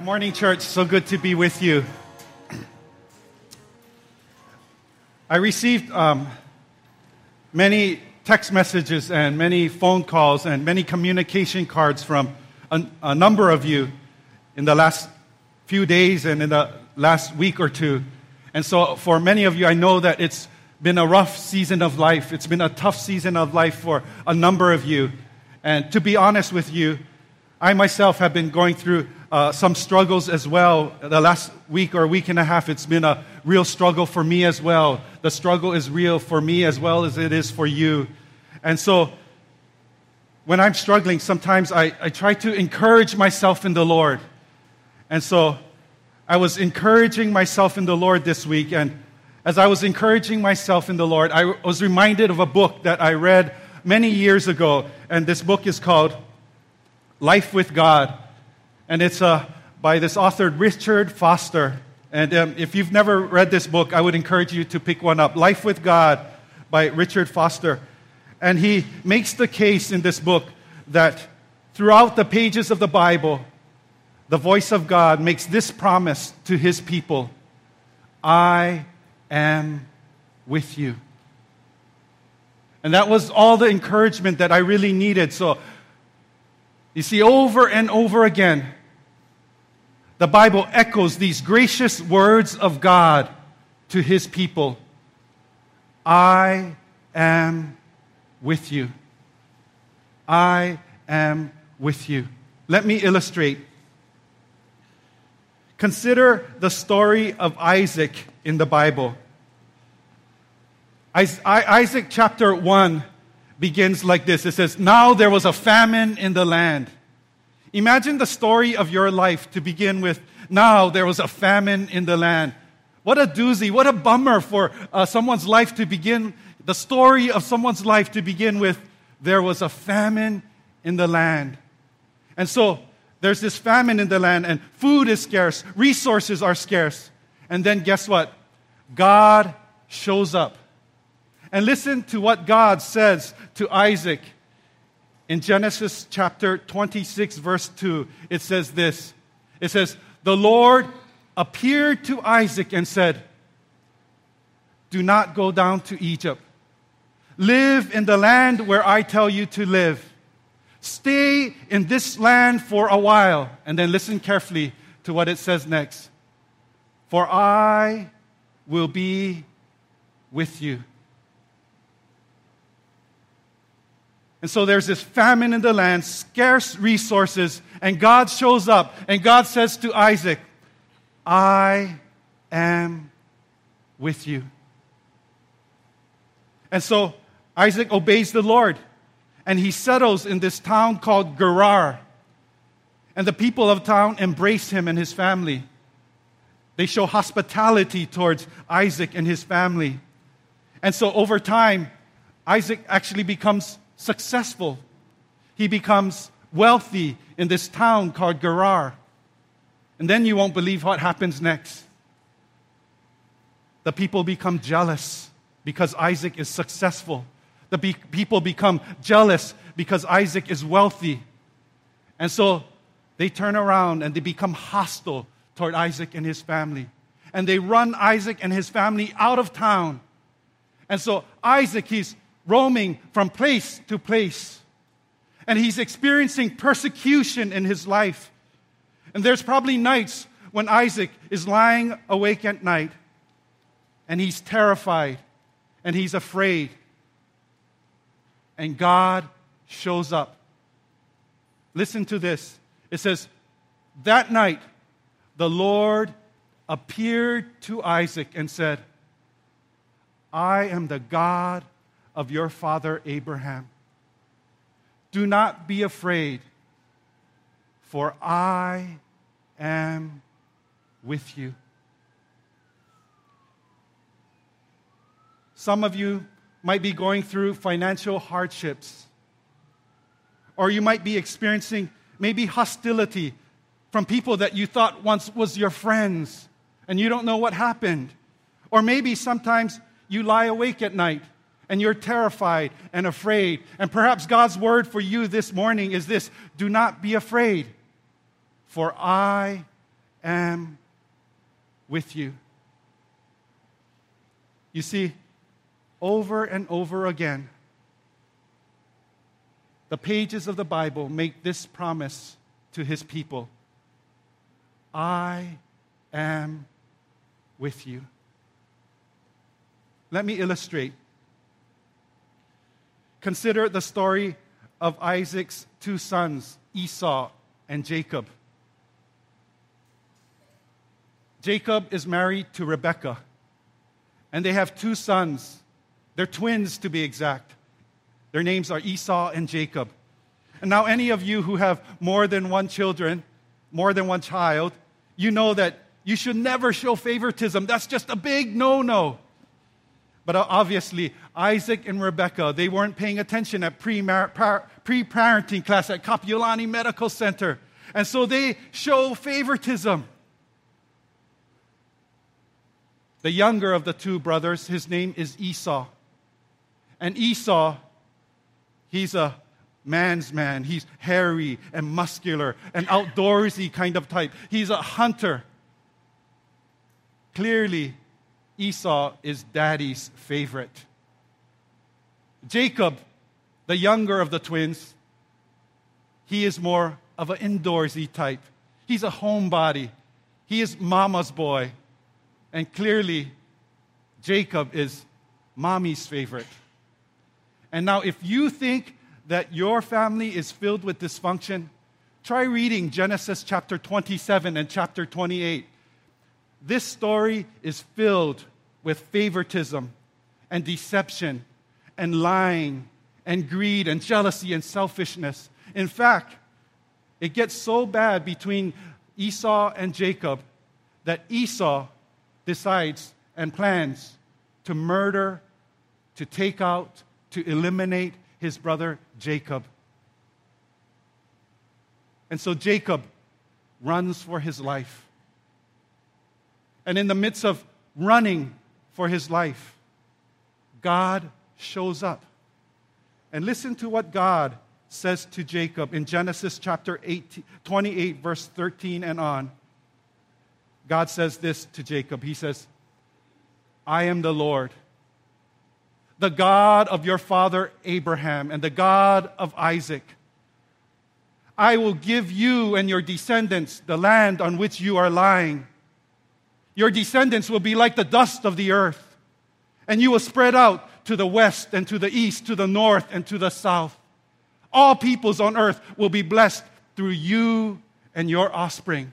Good morning, church. So good to be with you. I received um, many text messages and many phone calls and many communication cards from a, a number of you in the last few days and in the last week or two. And so, for many of you, I know that it's been a rough season of life. It's been a tough season of life for a number of you. And to be honest with you, I myself have been going through uh, some struggles as well. The last week or week and a half, it's been a real struggle for me as well. The struggle is real for me as well as it is for you. And so, when I'm struggling, sometimes I, I try to encourage myself in the Lord. And so, I was encouraging myself in the Lord this week. And as I was encouraging myself in the Lord, I was reminded of a book that I read many years ago. And this book is called Life with God and it's uh, by this author, Richard Foster. And um, if you've never read this book, I would encourage you to pick one up Life with God by Richard Foster. And he makes the case in this book that throughout the pages of the Bible, the voice of God makes this promise to his people I am with you. And that was all the encouragement that I really needed. So, you see, over and over again, the Bible echoes these gracious words of God to his people I am with you. I am with you. Let me illustrate. Consider the story of Isaac in the Bible. Isaac chapter 1 begins like this it says, Now there was a famine in the land. Imagine the story of your life to begin with. Now there was a famine in the land. What a doozy, what a bummer for uh, someone's life to begin, the story of someone's life to begin with. There was a famine in the land. And so there's this famine in the land, and food is scarce, resources are scarce. And then guess what? God shows up. And listen to what God says to Isaac in Genesis chapter 26, verse 2, it says this It says, The Lord appeared to Isaac and said, Do not go down to Egypt. Live in the land where I tell you to live. Stay in this land for a while. And then listen carefully to what it says next. For I will be with you. And so there's this famine in the land, scarce resources, and God shows up and God says to Isaac, I am with you. And so Isaac obeys the Lord and he settles in this town called Gerar. And the people of town embrace him and his family. They show hospitality towards Isaac and his family. And so over time, Isaac actually becomes successful. He becomes wealthy in this town called Gerar. And then you won't believe what happens next. The people become jealous because Isaac is successful. The be- people become jealous because Isaac is wealthy. And so they turn around and they become hostile toward Isaac and his family. And they run Isaac and his family out of town. And so Isaac, he's roaming from place to place. And he's experiencing persecution in his life. And there's probably nights when Isaac is lying awake at night and he's terrified and he's afraid. And God shows up. Listen to this. It says, That night the Lord appeared to Isaac and said, I am the God of your father Abraham. Do not be afraid, for I am with you. Some of you might be going through financial hardships, or you might be experiencing maybe hostility from people that you thought once was your friends, and you don't know what happened. Or maybe sometimes you lie awake at night and you're terrified and afraid. And perhaps God's word for you this morning is this do not be afraid, for I am with you. You see, over and over again, the pages of the Bible make this promise to his people I am with you. Let me illustrate. Consider the story of Isaac's two sons, Esau and Jacob. Jacob is married to Rebekah, and they have two sons. They're twins, to be exact. Their names are Esau and Jacob. And now, any of you who have more than one children, more than one child, you know that you should never show favoritism. That's just a big no no. But uh, obviously, Isaac and Rebecca, they weren't paying attention at pre parenting class at Kapiolani Medical Center. And so they show favoritism. The younger of the two brothers, his name is Esau. And Esau, he's a man's man. He's hairy and muscular and outdoorsy kind of type. He's a hunter. Clearly, Esau is daddy's favorite. Jacob, the younger of the twins, he is more of an indoorsy type. He's a homebody. He is mama's boy. And clearly, Jacob is mommy's favorite. And now, if you think that your family is filled with dysfunction, try reading Genesis chapter 27 and chapter 28. This story is filled with favoritism and deception and lying and greed and jealousy and selfishness. In fact, it gets so bad between Esau and Jacob that Esau decides and plans to murder, to take out, to eliminate his brother Jacob. And so Jacob runs for his life. And in the midst of running for his life, God shows up. And listen to what God says to Jacob in Genesis chapter 18, 28, verse 13 and on. God says this to Jacob He says, I am the Lord, the God of your father Abraham and the God of Isaac. I will give you and your descendants the land on which you are lying. Your descendants will be like the dust of the earth, and you will spread out to the west and to the east, to the north and to the south. All peoples on earth will be blessed through you and your offspring.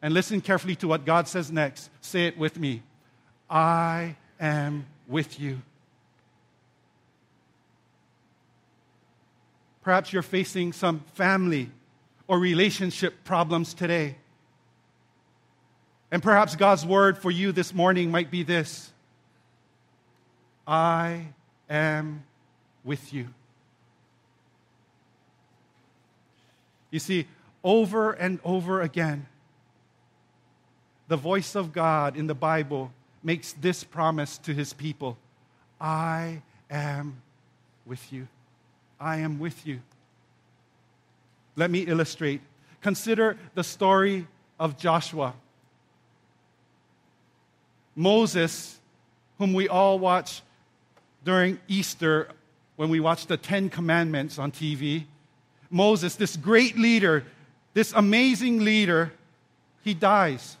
And listen carefully to what God says next. Say it with me I am with you. Perhaps you're facing some family or relationship problems today. And perhaps God's word for you this morning might be this I am with you. You see, over and over again, the voice of God in the Bible makes this promise to his people I am with you. I am with you. Let me illustrate. Consider the story of Joshua. Moses, whom we all watch during Easter when we watch the Ten Commandments on TV. Moses, this great leader, this amazing leader, he dies.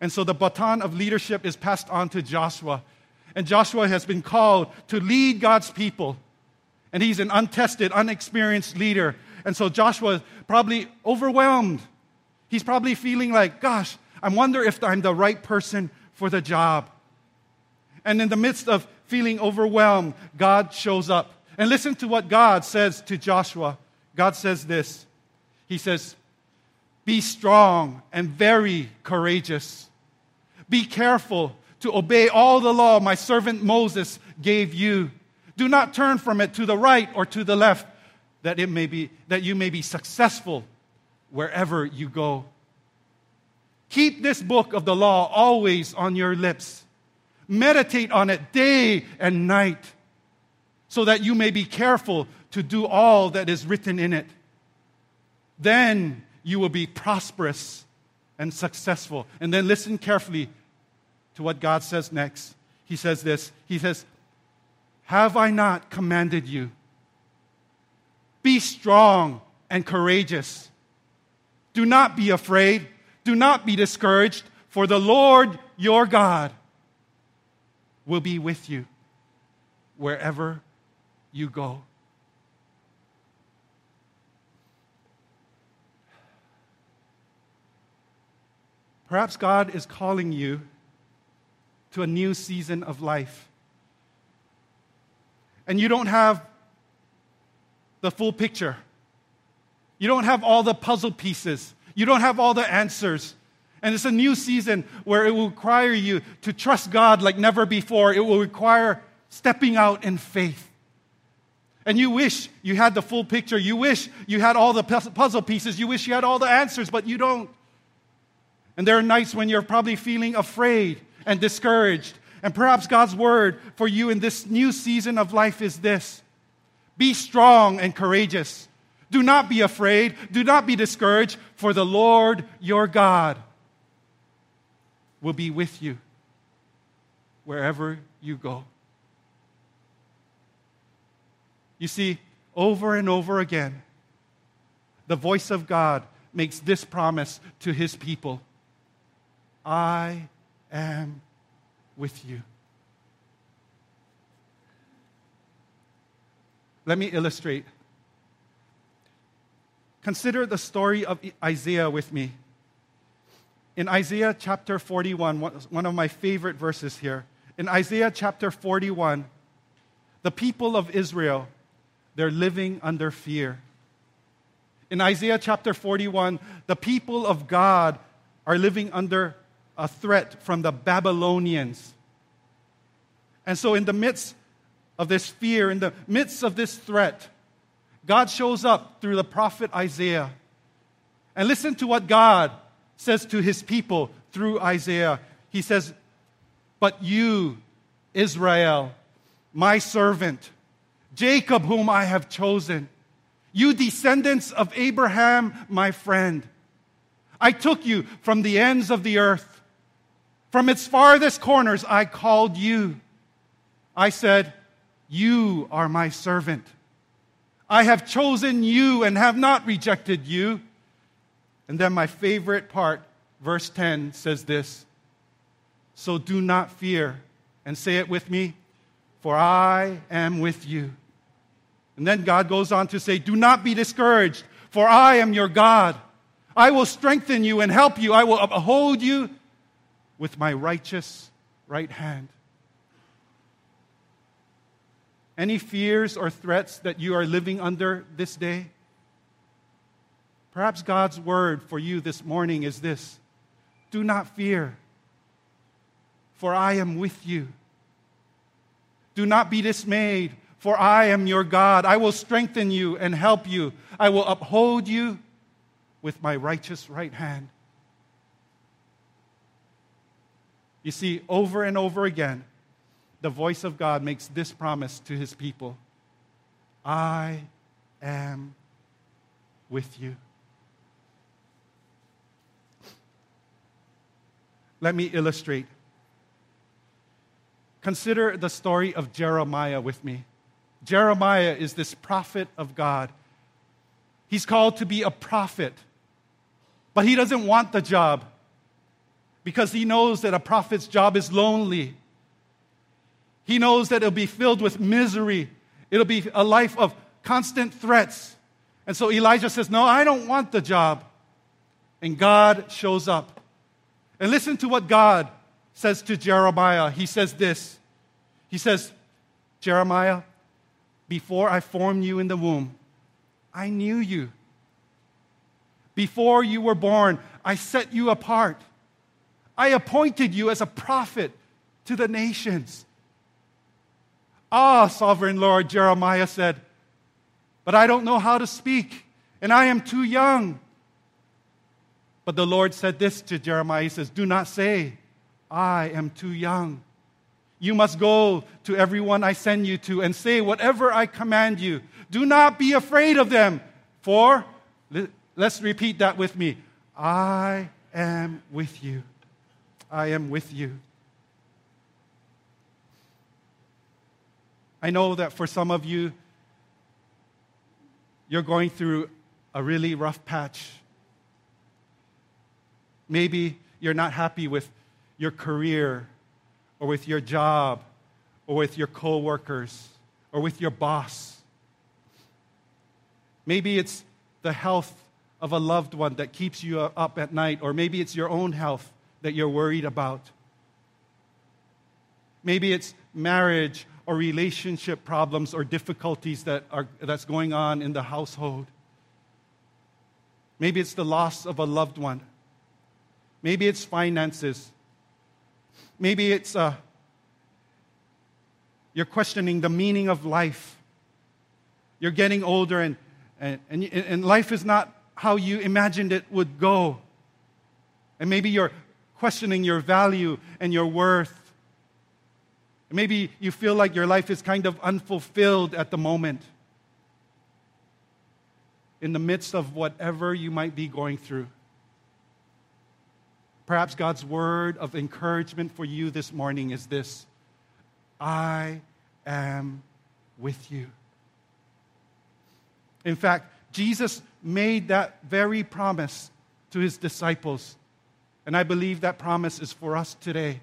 And so the baton of leadership is passed on to Joshua. And Joshua has been called to lead God's people. And he's an untested, unexperienced leader. And so Joshua is probably overwhelmed. He's probably feeling like, gosh, I wonder if I'm the right person for the job. And in the midst of feeling overwhelmed, God shows up. And listen to what God says to Joshua. God says this He says, Be strong and very courageous. Be careful to obey all the law my servant Moses gave you. Do not turn from it to the right or to the left, that, it may be, that you may be successful wherever you go. Keep this book of the law always on your lips. Meditate on it day and night, so that you may be careful to do all that is written in it. Then you will be prosperous and successful. And then listen carefully to what God says next. He says this He says, Have I not commanded you? Be strong and courageous. Do not be afraid. Do not be discouraged, for the Lord your God will be with you wherever you go. Perhaps God is calling you to a new season of life. And you don't have the full picture. You don't have all the puzzle pieces. You don't have all the answers. And it's a new season where it will require you to trust God like never before. It will require stepping out in faith. And you wish you had the full picture. You wish you had all the puzzle pieces. You wish you had all the answers, but you don't. And there are nights when you're probably feeling afraid and discouraged. And perhaps God's word for you in this new season of life is this Be strong and courageous. Do not be afraid. Do not be discouraged, for the Lord your God will be with you wherever you go. You see, over and over again, the voice of God makes this promise to his people I am with you. Let me illustrate. Consider the story of Isaiah with me. In Isaiah chapter 41, one of my favorite verses here, in Isaiah chapter 41, the people of Israel, they're living under fear. In Isaiah chapter 41, the people of God are living under a threat from the Babylonians. And so, in the midst of this fear, in the midst of this threat, God shows up through the prophet Isaiah. And listen to what God says to his people through Isaiah. He says, But you, Israel, my servant, Jacob, whom I have chosen, you descendants of Abraham, my friend, I took you from the ends of the earth. From its farthest corners, I called you. I said, You are my servant. I have chosen you and have not rejected you. And then my favorite part, verse 10, says this So do not fear. And say it with me, for I am with you. And then God goes on to say, Do not be discouraged, for I am your God. I will strengthen you and help you. I will uphold you with my righteous right hand. Any fears or threats that you are living under this day? Perhaps God's word for you this morning is this Do not fear, for I am with you. Do not be dismayed, for I am your God. I will strengthen you and help you. I will uphold you with my righteous right hand. You see, over and over again, the voice of God makes this promise to his people I am with you. Let me illustrate. Consider the story of Jeremiah with me. Jeremiah is this prophet of God. He's called to be a prophet, but he doesn't want the job because he knows that a prophet's job is lonely. He knows that it'll be filled with misery, it'll be a life of constant threats. And so Elijah says, No, I don't want the job. And God shows up. And listen to what God says to Jeremiah. He says this He says, Jeremiah, before I formed you in the womb, I knew you. Before you were born, I set you apart. I appointed you as a prophet to the nations. Ah, sovereign Lord, Jeremiah said, but I don't know how to speak, and I am too young. But the Lord said this to Jeremiah He says, Do not say, I am too young. You must go to everyone I send you to and say whatever I command you. Do not be afraid of them, for, let's repeat that with me. I am with you. I am with you. I know that for some of you, you're going through a really rough patch. Maybe you're not happy with your career or with your job or with your coworkers or with your boss. Maybe it's the health of a loved one that keeps you up at night, or maybe it's your own health that you're worried about. Maybe it's marriage or relationship problems or difficulties that are, that's going on in the household. Maybe it's the loss of a loved one. Maybe it's finances. Maybe it's uh, you're questioning the meaning of life. You're getting older, and, and, and, and life is not how you imagined it would go. And maybe you're questioning your value and your worth. Maybe you feel like your life is kind of unfulfilled at the moment. In the midst of whatever you might be going through. Perhaps God's word of encouragement for you this morning is this I am with you. In fact, Jesus made that very promise to his disciples. And I believe that promise is for us today.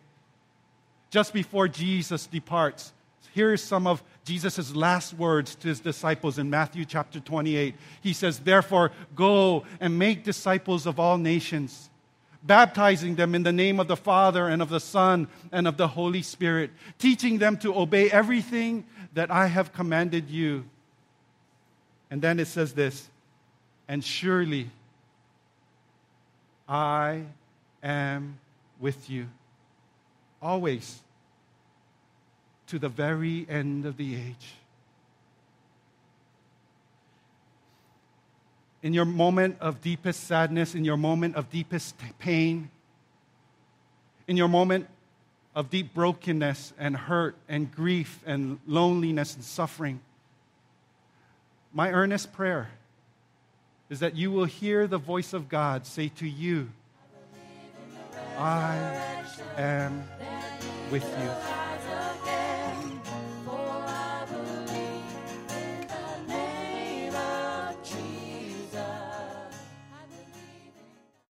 Just before Jesus departs, here are some of Jesus' last words to his disciples in Matthew chapter 28. He says, Therefore, go and make disciples of all nations baptizing them in the name of the Father and of the Son and of the Holy Spirit, teaching them to obey everything that I have commanded you. And then it says this, and surely I am with you always to the very end of the age. in your moment of deepest sadness, in your moment of deepest pain, in your moment of deep brokenness and hurt and grief and loneliness and suffering, my earnest prayer is that you will hear the voice of God say to you, I am with you.